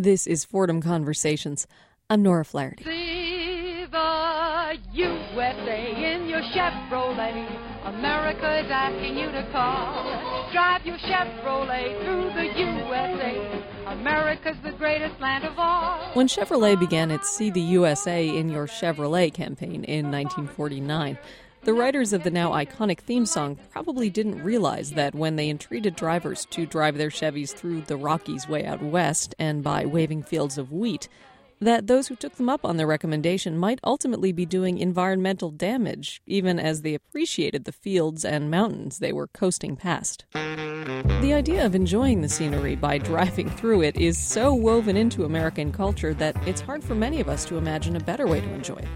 This is Fordham Conversations. I'm Nora Flaherty. See the USA in your Chevrolet. America is asking you to call. Drive your Chevrolet through the USA. America's the greatest land of all. When Chevrolet began its See the USA in Your Chevrolet campaign in 1949, the writers of the now iconic theme song probably didn't realize that when they entreated drivers to drive their Chevys through the Rockies way out west and by waving fields of wheat, that those who took them up on their recommendation might ultimately be doing environmental damage, even as they appreciated the fields and mountains they were coasting past. The idea of enjoying the scenery by driving through it is so woven into American culture that it's hard for many of us to imagine a better way to enjoy it.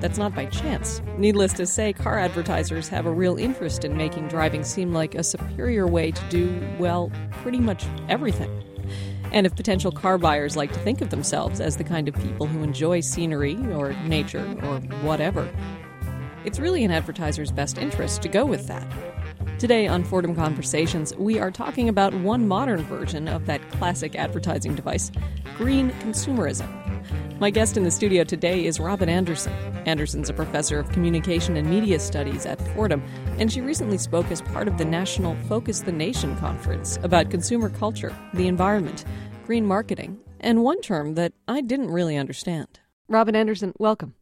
That's not by chance. Needless to say, car advertisers have a real interest in making driving seem like a superior way to do, well, pretty much everything. And if potential car buyers like to think of themselves as the kind of people who enjoy scenery or nature or whatever, it's really in advertisers' best interest to go with that. Today on Fordham Conversations, we are talking about one modern version of that classic advertising device green consumerism. My guest in the studio today is Robin Anderson. Anderson's a professor of communication and media studies at Fordham, and she recently spoke as part of the National Focus the Nation conference about consumer culture, the environment, green marketing, and one term that I didn't really understand. Robin Anderson, welcome.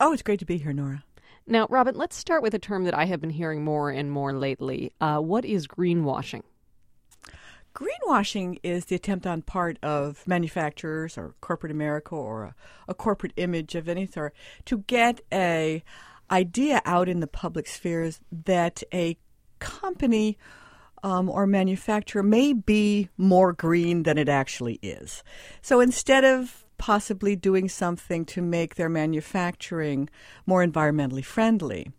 Oh, it's great to be here, Nora. Now, Robin, let's start with a term that I have been hearing more and more lately. Uh, what is greenwashing? Greenwashing is the attempt on part of manufacturers or corporate America or a, a, corporate image of any sort to get a idea out in the public spheres that a company um, or manufacturer may be more green than it actually is. So instead of possibly doing something to make their manufacturing more environmentally friendly,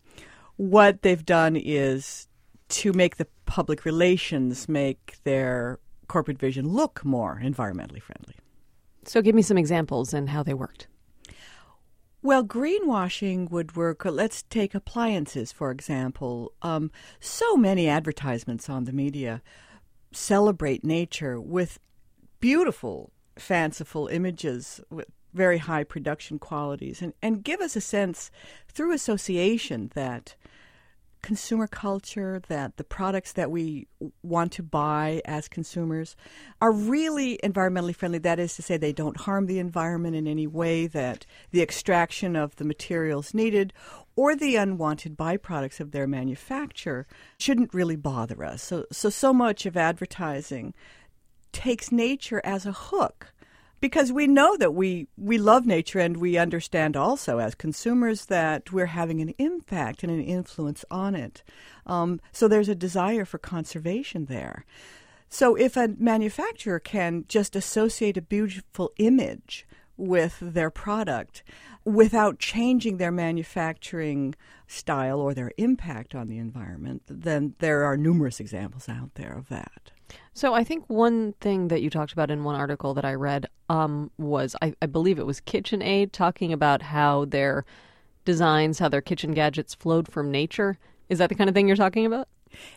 what they've done is to make the public relations make their corporate vision look more environmentally friendly. So, give me some examples and how they worked. Well, greenwashing would work. Let's take appliances, for example. Um, so many advertisements on the media celebrate nature with beautiful, fanciful images with very high production qualities and, and give us a sense through association that consumer culture, that the products that we want to buy as consumers are really environmentally friendly. That is to say, they don't harm the environment in any way, that the extraction of the materials needed or the unwanted byproducts of their manufacture shouldn't really bother us. So, so, so much of advertising takes nature as a hook because we know that we, we love nature and we understand also as consumers that we're having an impact and an influence on it. Um, so there's a desire for conservation there. So if a manufacturer can just associate a beautiful image with their product without changing their manufacturing style or their impact on the environment, then there are numerous examples out there of that. So I think one thing that you talked about in one article that I read um, was I, I believe it was KitchenAid talking about how their designs, how their kitchen gadgets flowed from nature. Is that the kind of thing you're talking about?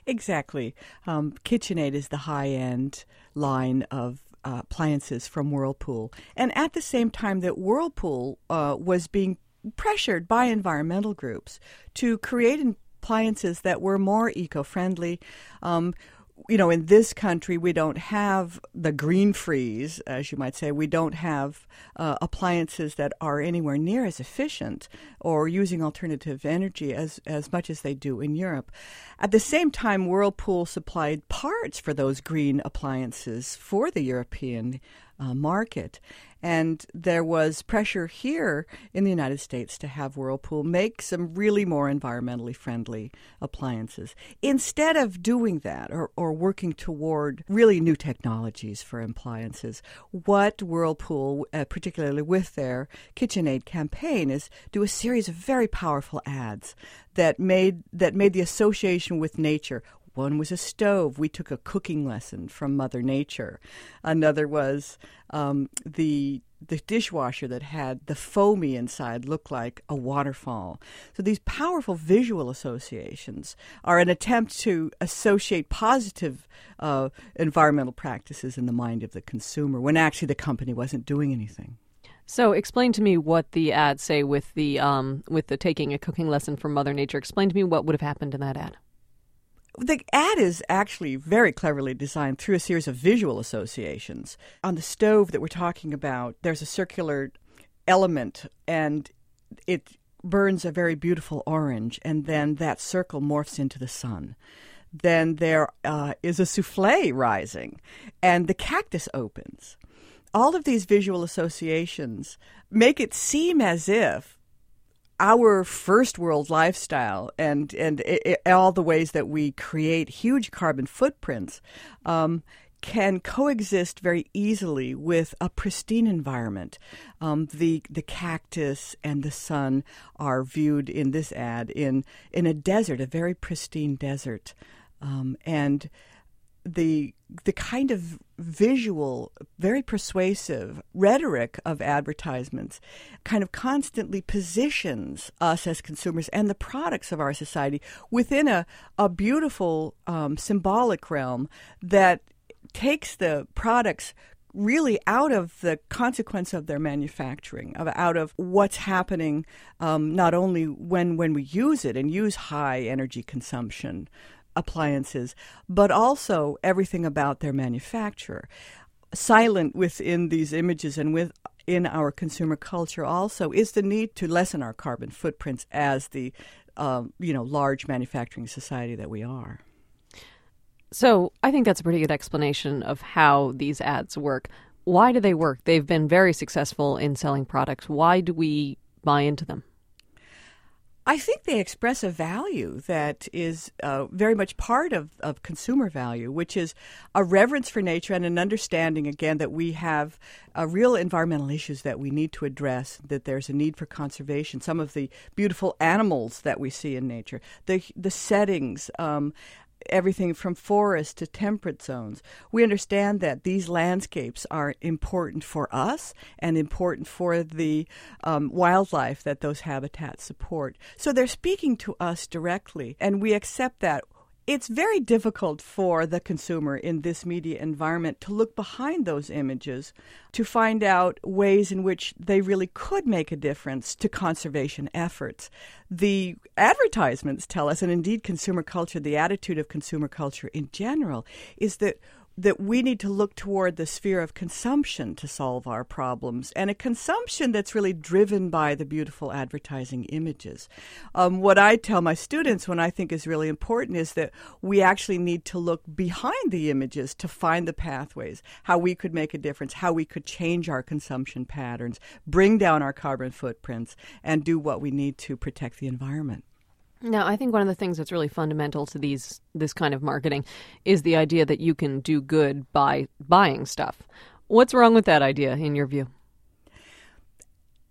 Exactly. Um, KitchenAid is the high end line of uh, appliances from Whirlpool. And at the same time that Whirlpool uh, was being pressured by environmental groups to create appliances that were more eco friendly. Um, you know, in this country, we don't have the green freeze, as you might say. We don't have uh, appliances that are anywhere near as efficient or using alternative energy as, as much as they do in Europe. At the same time, Whirlpool supplied parts for those green appliances for the European uh, market. And there was pressure here in the United States to have Whirlpool make some really more environmentally friendly appliances. Instead of doing that or, or working toward really new technologies for appliances, what Whirlpool, uh, particularly with their KitchenAid campaign, is do a series of very powerful ads that made that made the association with nature One was a stove. We took a cooking lesson from Mother Nature. Another was um, the the dishwasher that had the foamy inside look like a waterfall. So these powerful visual associations are an attempt to associate positive uh, environmental practices in the mind of the consumer when actually the company wasn't doing anything. So, explain to me what the ads say with the um, with the taking a cooking lesson from Mother Nature. Explain to me what would have happened in that ad. The ad is actually very cleverly designed through a series of visual associations. On the stove that we're talking about, there's a circular element, and it burns a very beautiful orange, and then that circle morphs into the sun. Then there uh, is a souffle rising, and the cactus opens all of these visual associations make it seem as if our first world lifestyle and and it, it, all the ways that we create huge carbon footprints um, can coexist very easily with a pristine environment. Um, the the cactus and the sun are viewed in this ad in in a desert, a very pristine desert, um, and the the kind of visual, very persuasive rhetoric of advertisements kind of constantly positions us as consumers and the products of our society within a, a beautiful um, symbolic realm that takes the products really out of the consequence of their manufacturing, of out of what's happening um, not only when when we use it and use high energy consumption appliances, but also everything about their manufacturer. Silent within these images and with in our consumer culture also is the need to lessen our carbon footprints as the um, you know large manufacturing society that we are. So I think that's a pretty good explanation of how these ads work. Why do they work? They've been very successful in selling products. Why do we buy into them? I think they express a value that is uh, very much part of, of consumer value, which is a reverence for nature and an understanding, again, that we have uh, real environmental issues that we need to address, that there's a need for conservation. Some of the beautiful animals that we see in nature, the, the settings, um, everything from forest to temperate zones. We understand that these landscapes are important for us and important for the um, wildlife that those habitats support. So they're speaking to us directly, and we accept that it's very difficult for the consumer in this media environment to look behind those images to find out ways in which they really could make a difference to conservation efforts. The advertisements tell us, and indeed consumer culture, the attitude of consumer culture in general, is that that we need to look toward the sphere of consumption to solve our problems, and a consumption that's really driven by the beautiful advertising images. Um, what I tell my students when I think is really important is that we actually need to look behind the images to find the pathways, how we could make a difference, how we could change our consumption patterns, bring down our carbon footprints, and do what we need to protect the environment. Now, I think one of the things that's really fundamental to these this kind of marketing is the idea that you can do good by buying stuff. What's wrong with that idea in your view?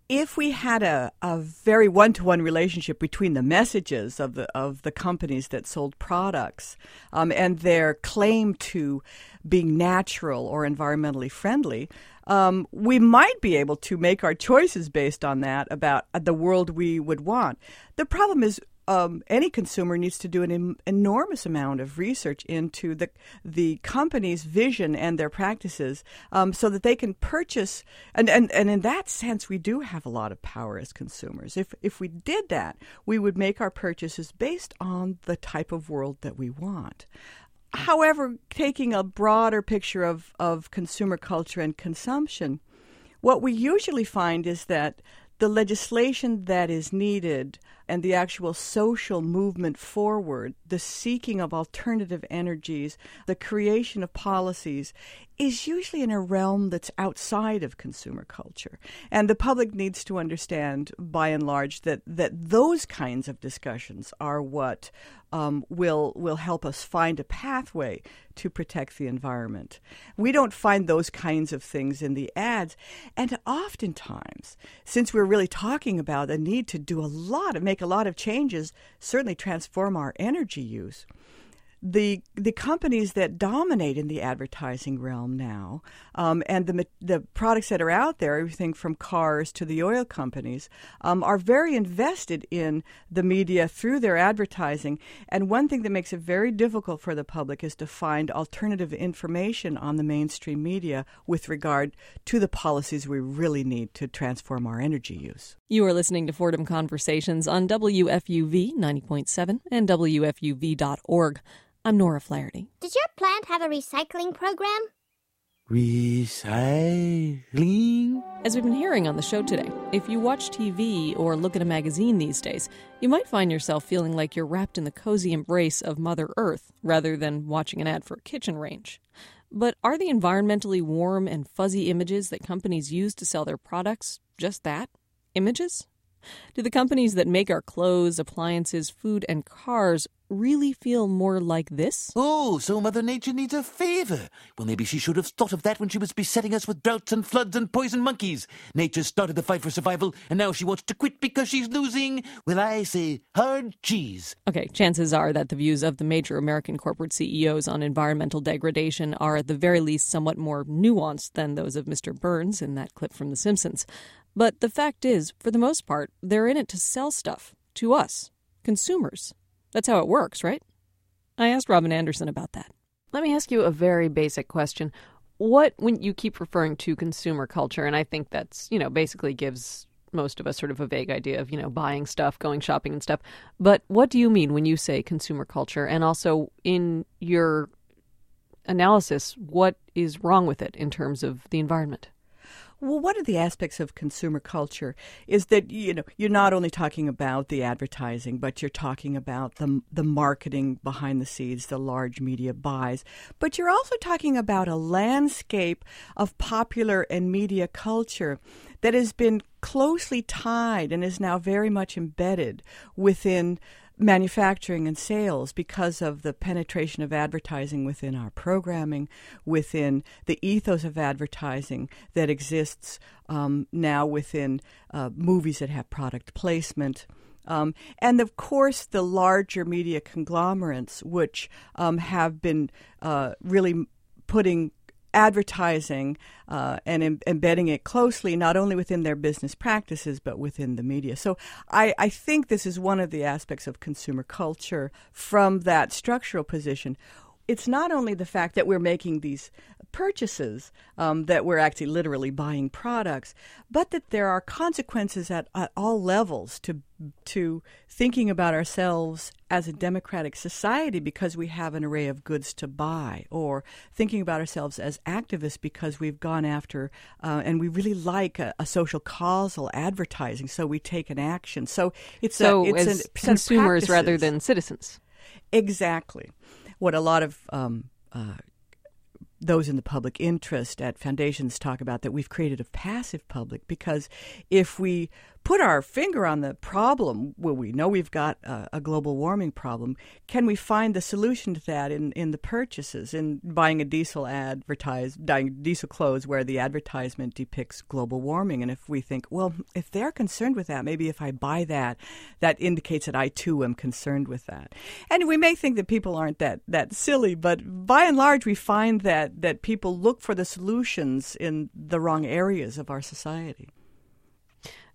If we had a, a very one to one relationship between the messages of the of the companies that sold products um, and their claim to being natural or environmentally friendly, um, we might be able to make our choices based on that about the world we would want. The problem is um, any consumer needs to do an em- enormous amount of research into the the company's vision and their practices, um, so that they can purchase. And, and and in that sense, we do have a lot of power as consumers. If if we did that, we would make our purchases based on the type of world that we want. However, taking a broader picture of, of consumer culture and consumption, what we usually find is that the legislation that is needed and the actual social movement forward, the seeking of alternative energies, the creation of policies, is usually in a realm that's outside of consumer culture. And the public needs to understand, by and large, that, that those kinds of discussions are what um, will will help us find a pathway to protect the environment. We don't find those kinds of things in the ads, and oftentimes, since we're really talking about the need to do a lot of make a lot of changes, certainly transform our energy use the the companies that dominate in the advertising realm now, um, and the the products that are out there, everything from cars to the oil companies, um, are very invested in the media through their advertising. And one thing that makes it very difficult for the public is to find alternative information on the mainstream media with regard to the policies we really need to transform our energy use. You are listening to Fordham Conversations on WFUV 90.7 and WFUV.org. I'm Nora Flaherty. Does your plant have a recycling program? Recycling? As we've been hearing on the show today, if you watch TV or look at a magazine these days, you might find yourself feeling like you're wrapped in the cozy embrace of Mother Earth rather than watching an ad for a kitchen range. But are the environmentally warm and fuzzy images that companies use to sell their products just that? Images? Do the companies that make our clothes, appliances, food, and cars really feel more like this? Oh, so Mother Nature needs a favor. Well, maybe she should have thought of that when she was besetting us with droughts and floods and poison monkeys. Nature started the fight for survival, and now she wants to quit because she's losing, well, I say, hard cheese. Okay, chances are that the views of the major American corporate CEOs on environmental degradation are at the very least somewhat more nuanced than those of Mr. Burns in that clip from The Simpsons. But the fact is, for the most part, they're in it to sell stuff to us, consumers. That's how it works, right? I asked Robin Anderson about that. Let me ask you a very basic question. What, when you keep referring to consumer culture, and I think that's, you know, basically gives most of us sort of a vague idea of, you know, buying stuff, going shopping and stuff. But what do you mean when you say consumer culture? And also in your analysis, what is wrong with it in terms of the environment? Well, one of the aspects of consumer culture is that you know you're not only talking about the advertising, but you're talking about the the marketing behind the scenes, the large media buys, but you're also talking about a landscape of popular and media culture that has been closely tied and is now very much embedded within manufacturing and sales because of the penetration of advertising within our programming, within the ethos of advertising that exists um, now within uh, movies that have product placement. Um, and of course, the larger media conglomerates, which um, have been uh, really putting advertising uh, and embedding it closely, not only within their business practices, but within the media. So I, I think this is one of the aspects of consumer culture from that structural position it's not only the fact that we're making these purchases, um, that we're actually literally buying products, but that there are consequences at, at all levels to to thinking about ourselves as a democratic society because we have an array of goods to buy, or thinking about ourselves as activists because we've gone after uh, and we really like a, a, social causal advertising, so we take an action. So it's so a, it's as consumers rather than citizens. Exactly what a lot of um, uh, those in the public interest at foundations talk about that we've created a passive public because if we put our finger on the problem, well, we know we've got a, a, global warming problem. Can we find the solution to that in, in the purchases, in buying a diesel advertise, buying diesel clothes where the advertisement depicts global warming? And if we think, well, if they're concerned with that, maybe if I buy that, that indicates that I too am concerned with that. And we may think that people aren't that, that silly, but by and large, we find that, that people look for the solutions in the wrong areas of our society.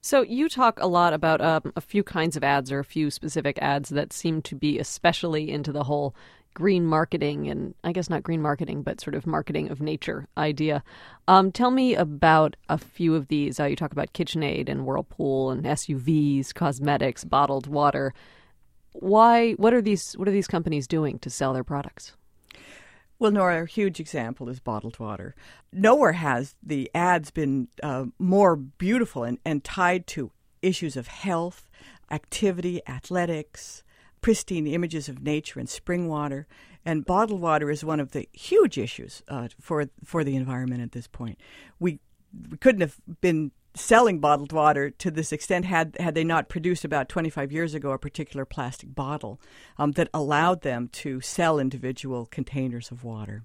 So you talk a lot about um, a few kinds of ads or a few specific ads that seem to be especially into the whole green marketing and I guess not green marketing, but sort of marketing of nature idea. Um, tell me about a few of these. Uh, you talk about KitchenAid and Whirlpool and SUVs, cosmetics, bottled water. Why? What are these? What are these companies doing to sell their products? Well, Nora, a huge example is bottled water. Nowhere has the ads been uh, more beautiful and, and tied to issues of health, activity, athletics, pristine images of nature and spring water. And bottled water is one of the huge issues uh, for for the environment at this point. We we couldn't have been selling bottled water to this extent had had they not produced about 25 years ago a particular plastic bottle um, that allowed them to sell individual containers of water.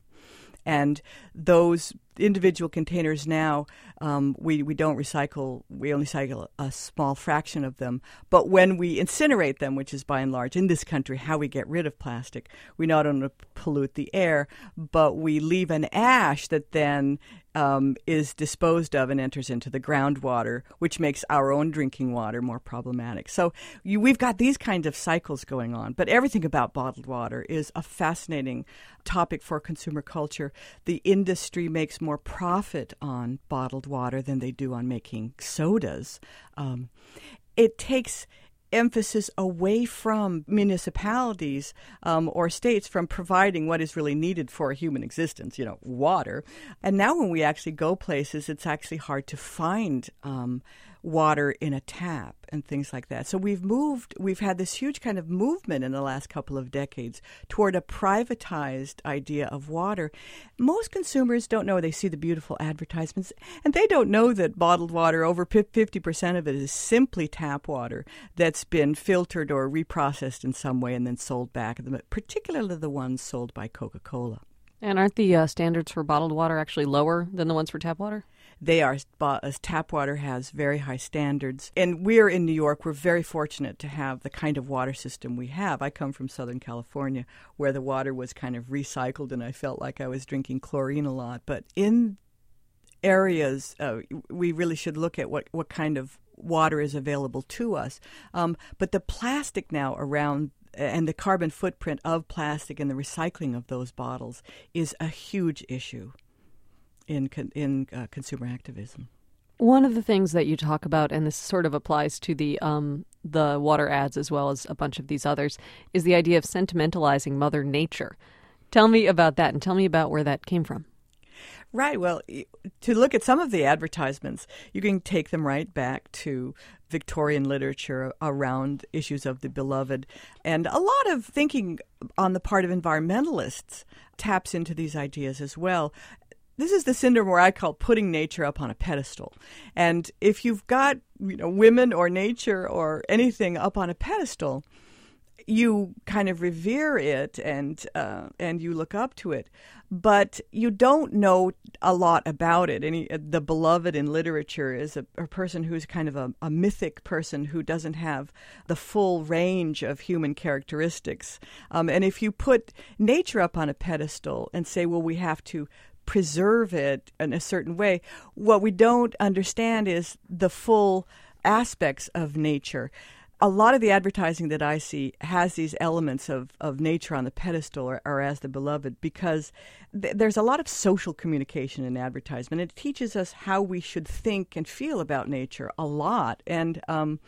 And those individual containers now, um, we, we don't recycle, we only cycle a small fraction of them. But when we incinerate them, which is by and large in this country how we get rid of plastic, we not only pollute the air, but we leave an ash that then um, is disposed of and enters into the groundwater, which makes our own drinking water more problematic. So you, we've got these kinds of cycles going on. But everything about bottled water is a fascinating topic for consumer culture. The industry makes more profit on bottled water than they do on making sodas. Um, it takes emphasis away from municipalities um, or states from providing what is really needed for human existence, you know, water. And now when we actually go places, it's actually hard to find um, water in a tap and things like that. So we've moved, we've had this huge kind of movement in the last couple of decades toward a privatized idea of water. Most consumers don't know, they see the beautiful advertisements, and they don't know that bottled water, over 50% of it is simply tap water that's been filtered or reprocessed in some way and then sold back, particularly the ones sold by Coca Cola. And aren't the uh, standards for bottled water actually lower than the ones for tap water? They are as tap water has very high standards, and we're in New York. We're very fortunate to have the kind of water system we have. I come from Southern California, where the water was kind of recycled, and I felt like I was drinking chlorine a lot. But in areas, uh, we really should look at what what kind of water is available to us. Um, but the plastic now around and the carbon footprint of plastic and the recycling of those bottles is a huge issue in con- in uh, consumer activism. One of the things that you talk about, and this sort of applies to the um, the water ads as well as a bunch of these others, is the idea of sentimentalizing Mother Nature. Tell me about that, and tell me about where that came from. Right. Well, to look at some of the advertisements, you can take them right back to Victorian literature around issues of the beloved. And a lot of thinking on the part of environmentalists taps into these ideas as well this is the syndrome where I call putting nature up on a pedestal. And if you've got you know women or nature or anything up on a pedestal, you kind of revere it and uh, and you look up to it, but you don't know a lot about it. Any the beloved in literature is a, a person who's kind of a, a, mythic person who doesn't have the full range of human characteristics. Um, and if you put nature up on a pedestal and say, well, we have to preserve it in a certain way. What we don't understand is the full aspects of nature. A lot of the advertising that I see has these elements of, of nature on the pedestal or, or as the beloved because th- there's a lot of social communication in advertisement. It teaches us how we should think and feel about nature a lot. And um,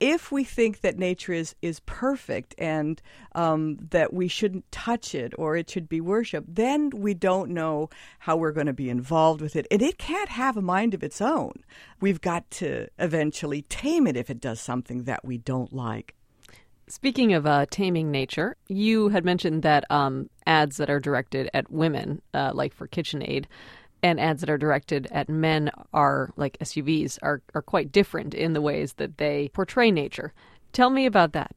if we think that nature is, is perfect and um, that we shouldn't touch it or it should be worshiped, then we don't know how we're going to be involved with it. And it can't have a mind of its own. We've got to eventually tame it if it does something that we don't like. Speaking of uh, taming nature, you had mentioned that um, ads that are directed at women, uh, like for KitchenAid, and ads that are directed at men are like SUVs are are quite different in the ways that they portray nature. Tell me about that.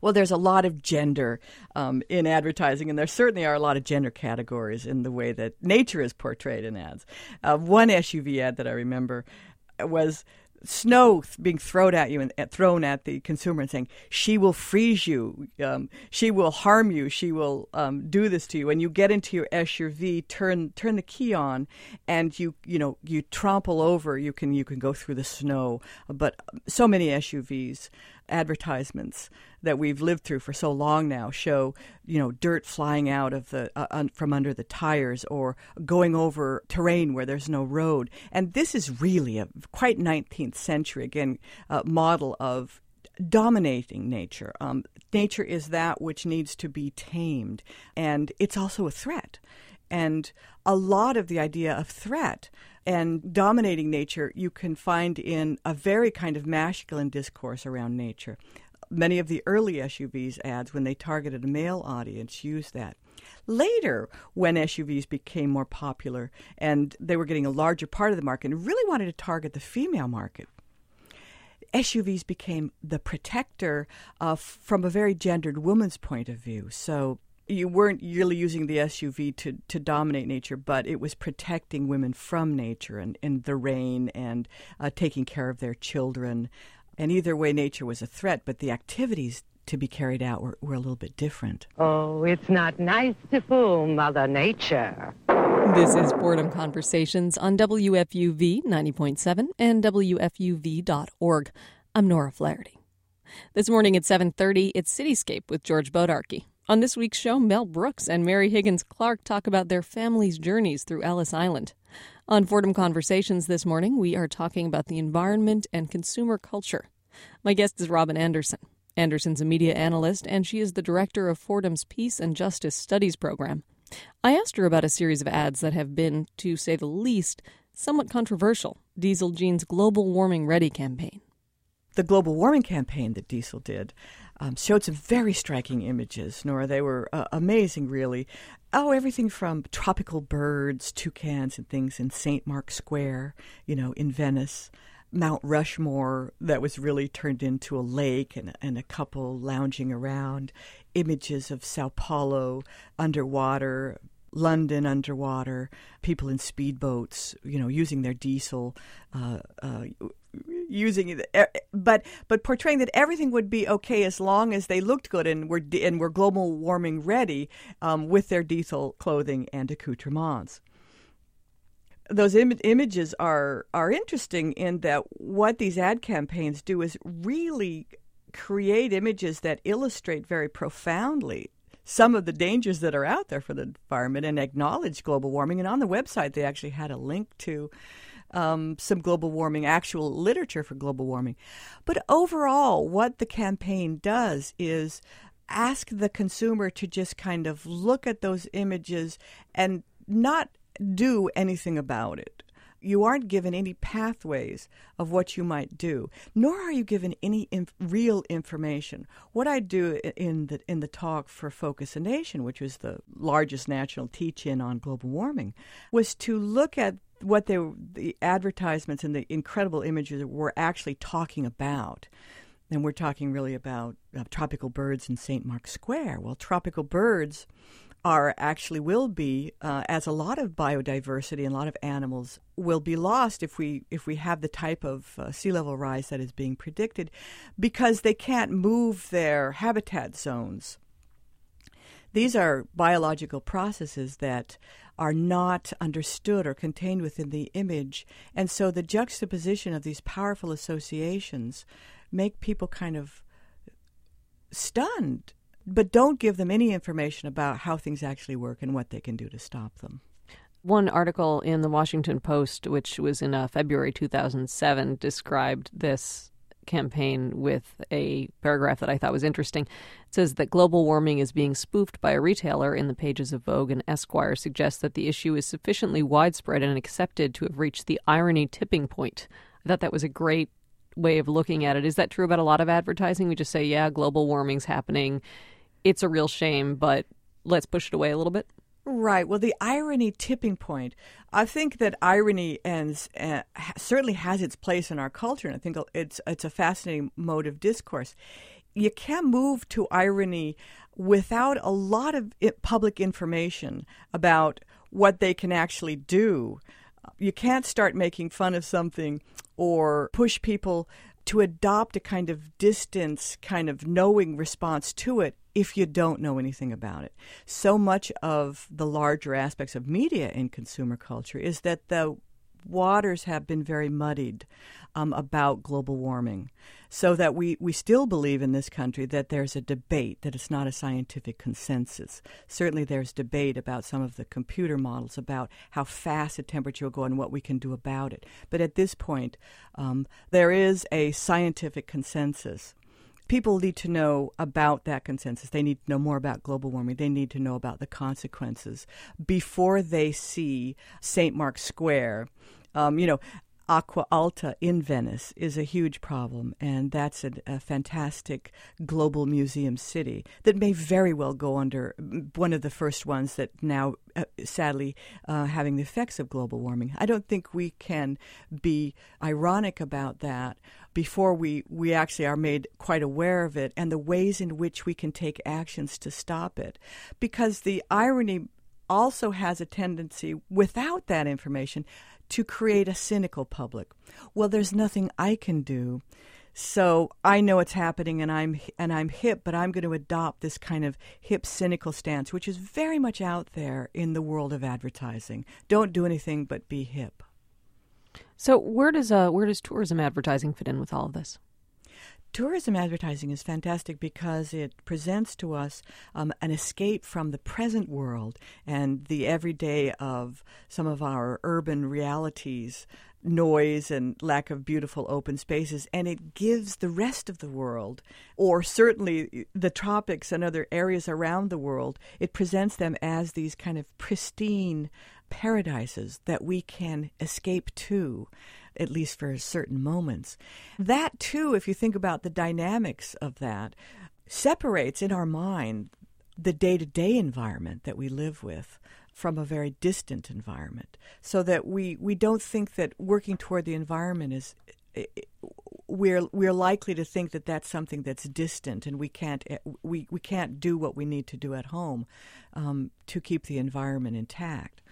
Well, there's a lot of gender um, in advertising, and there certainly are a lot of gender categories in the way that nature is portrayed in ads. Uh, one SUV ad that I remember was snow being thrown at you and thrown at the consumer and saying she will freeze you, um, she will harm you, she will um, do this to you. And you get into your SUV, turn turn the key on, and you you know you trample over. You can you can go through the snow. But so many SUVs advertisements that we've lived through for so long now show, you know, dirt flying out of the uh, un, from under the tires or going over terrain where there's no road. And this is really a quite 19th century again uh, model of dominating nature. Um, nature is that which needs to be tamed, and it's also a threat. And a lot of the idea of threat and dominating nature you can find in a very kind of masculine discourse around nature. Many of the early SUVs ads, when they targeted a male audience, used that. Later, when SUVs became more popular and they were getting a larger part of the market and really wanted to target the female market, SUVs became the protector uh, from a very gendered woman's point of view. So you weren't really using the SUV to, to dominate nature, but it was protecting women from nature and, and the rain and uh, taking care of their children. And either way, nature was a threat, but the activities to be carried out were, were a little bit different. Oh, it's not nice to fool Mother Nature. This is Fordham Conversations on WFUV 90.7 and WFUV.org. I'm Nora Flaherty. This morning at 7:30, it's Cityscape with George Bodarky. On this week's show, Mel Brooks and Mary Higgins Clark talk about their family's journeys through Ellis Island. On Fordham Conversations this morning, we are talking about the environment and consumer culture. My guest is Robin Anderson. Anderson's a media analyst, and she is the director of Fordham's Peace and Justice Studies program. I asked her about a series of ads that have been, to say the least, somewhat controversial Diesel Jean's Global Warming Ready campaign. The global warming campaign that Diesel did um, showed some very striking images, Nora. They were uh, amazing, really. Oh, everything from tropical birds, toucans, and things in St. Mark's Square, you know, in Venice. Mount Rushmore that was really turned into a lake and, and a couple lounging around, images of Sao Paulo underwater, London underwater, people in speedboats, you know, using their diesel, uh, uh, using it, but but portraying that everything would be okay as long as they looked good and were and were global warming ready um, with their diesel clothing and accoutrements. Those Im- images are are interesting in that what these ad campaigns do is really create images that illustrate very profoundly some of the dangers that are out there for the environment and acknowledge global warming. And on the website, they actually had a link to um, some global warming, actual literature for global warming. But overall, what the campaign does is ask the consumer to just kind of look at those images and not do anything about it. You aren't given any pathways of what you might do, nor are you given any inf- real information. What I do in the in the talk for Focus a Nation, which was the largest national teach-in on global warming, was to look at what they, the advertisements and the incredible images were actually talking about. And we're talking really about uh, tropical birds in St. Mark's Square. Well, tropical birds are actually will be uh, as a lot of biodiversity and a lot of animals will be lost if we if we have the type of uh, sea level rise that is being predicted because they can't move their habitat zones these are biological processes that are not understood or contained within the image. And so the juxtaposition of these powerful associations make people kind of stunned, but don't give them any information about how things actually work and what they can do to stop them. One article in the Washington Post, which was in uh, February 2007, described this campaign with a paragraph that I thought was interesting. It says that global warming is being spoofed by a retailer in the pages of Vogue and Esquire suggests that the issue is sufficiently widespread and accepted to have reached the irony tipping point. I thought that was a great way of looking at it. Is that true about a lot of advertising? We just say, yeah, global warming's happening. It's a real shame, but let's push it away a little bit. Right. Well, the irony tipping point. I think that irony ends uh, certainly has its place in our culture, and I think it's it's a fascinating mode of discourse. You can't move to irony without a lot of public information about what they can actually do. You can't start making fun of something or push people to adopt a kind of distance, kind of knowing response to it if you don't know anything about it. So much of the larger aspects of media in consumer culture is that the waters have been very muddied um, about global warming, so that we, we still believe in this country that there's a debate, that it's not a scientific consensus. Certainly, there's debate about some of the computer models about how fast the temperature will go and what we can do about it. But at this point, um, there is a scientific consensus people need to know about that consensus. They need to know more about global warming. They need to know about the consequences before they see St. Mark's Square. Um, you know, Acqua Alta in Venice is a huge problem, and that's a, a, fantastic global museum city that may very well go under one of the first ones that now uh, sadly uh, having the effects of global warming. I don't think we can be ironic about that before we, we actually are made quite aware of it and the ways in which we can take actions to stop it. Because the irony also has a tendency, without that information, to create a cynical public. Well, there's nothing I can do. So I know it's happening and I'm and I'm hip, but I'm going to adopt this kind of hip cynical stance which is very much out there in the world of advertising. Don't do anything but be hip. So where does uh, where does tourism advertising fit in with all of this? Tourism advertising is fantastic because it presents to us um, an escape from the present world and the everyday of some of our urban realities, noise and lack of beautiful open spaces, and it gives the rest of the world, or certainly the tropics and other areas around the world, it presents them as these kind of pristine paradises that we can escape to at least for certain moments. That, too, if you think about the dynamics of that, separates in our mind the day to day environment that we live with from a very distant environment so that we, we don't think that working toward the environment is we're we're likely to think that that's something that's distant and we can't we, we can't do what we need to do at home um, to keep the environment intact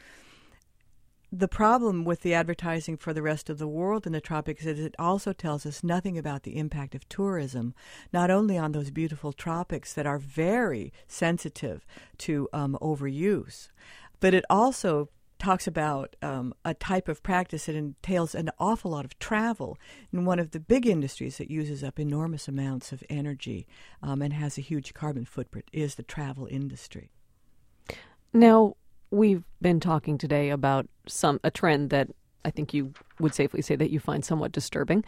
the problem with the advertising for the rest of the world in the tropics is it also tells us nothing about the impact of tourism, not only on those beautiful tropics that are very sensitive to um, overuse, but it also talks about um, a type of practice that entails an awful lot of travel in one of the big industries that uses up enormous amounts of energy um, and has a huge carbon footprint is the travel industry. Now, we've been talking today about some a trend that I think you would safely say that you find somewhat disturbing.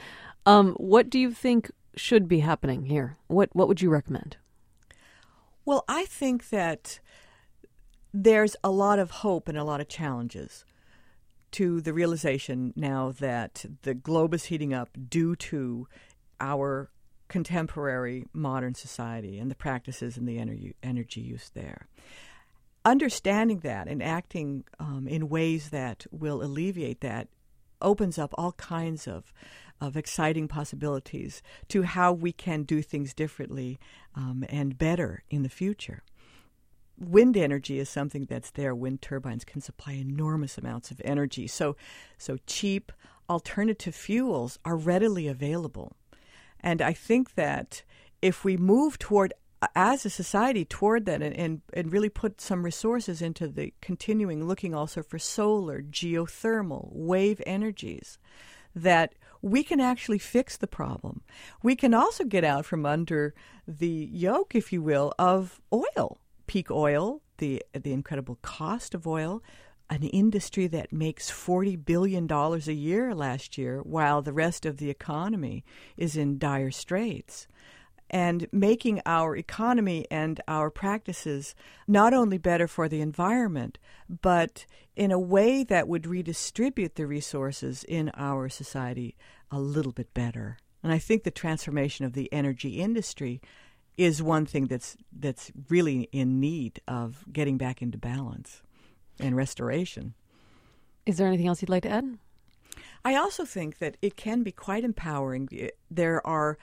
Um, what do you think should be happening here? What what would you recommend? Well, I think that there's a lot of hope and a lot of challenges to the realization now that the globe is heating up due to our contemporary modern society and the practices and the energy, energy use there understanding that and acting um, in ways that will alleviate that opens up all kinds of of exciting possibilities to how we can do things differently um, and better in the future. Wind energy is something that's there. Wind turbines can supply enormous amounts of energy. So, so cheap alternative fuels are readily available. And I think that if we move toward as a society toward that and, and, and, really put some resources into the continuing looking also for solar, geothermal, wave energies, that we can actually fix the problem. We can also get out from under the yoke, if you will, of oil, peak oil, the the incredible cost of oil, an industry that makes $40 billion a year last year, while the rest of the economy is in dire straits and making our economy and our practices not only better for the environment, but in a way that would redistribute the resources in our society a little bit better. And I think the transformation of the energy industry is one thing that's that's really in need of getting back into balance and restoration. Is there anything else you'd like to add? I also think that it can be quite empowering. There are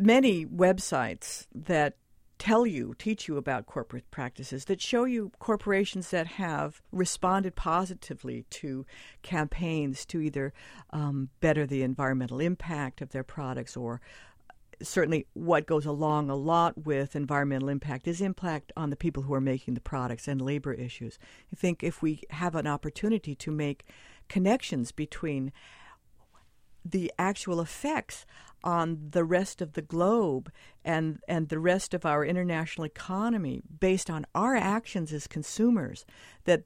many websites that tell you, teach you about corporate practices, that show you corporations that have responded positively to campaigns to either um, better the environmental impact of their products or certainly what goes along a lot with environmental impact is impact on the people who are making the products and labor issues. I think if we have an opportunity to make connections between the actual effects on the rest of the globe and and the rest of our international economy based on our actions as consumers that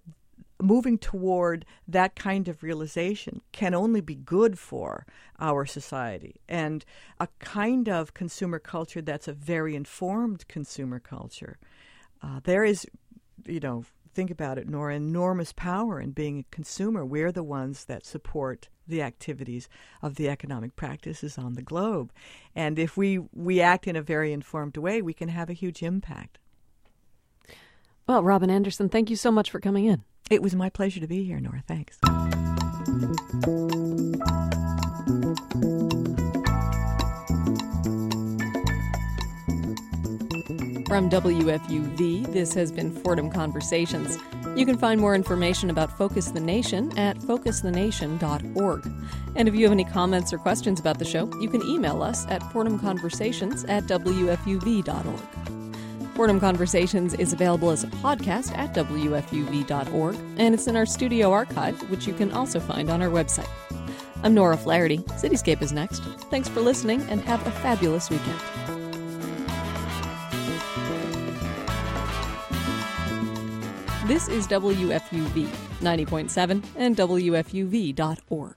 moving toward that kind of realization can only be good for our society and a kind of consumer culture that's a very informed consumer culture uh, there is you know think about it, Nora, enormous power in being a consumer. We're the ones that support the activities of the economic practices on the globe. And if we, we act in a very informed way, we can have a huge impact. Well, Robin Anderson, thank you so much for coming in. It was my pleasure to be here, Nora. Thanks. From WFUV, this has been Fordham Conversations. You can find more information about Focus the Nation at focusthenation.org. And if you have any comments or questions about the show, you can email us at fordhamconversations at wfuv.org. Fordham Conversations is available as a podcast at wfuv.org, and it's in our studio archive, which you can also find on our website. I'm Nora Flaherty. Cityscape is next. Thanks for listening, and have a fabulous weekend. This is WFUV 90.7 and WFUV.org.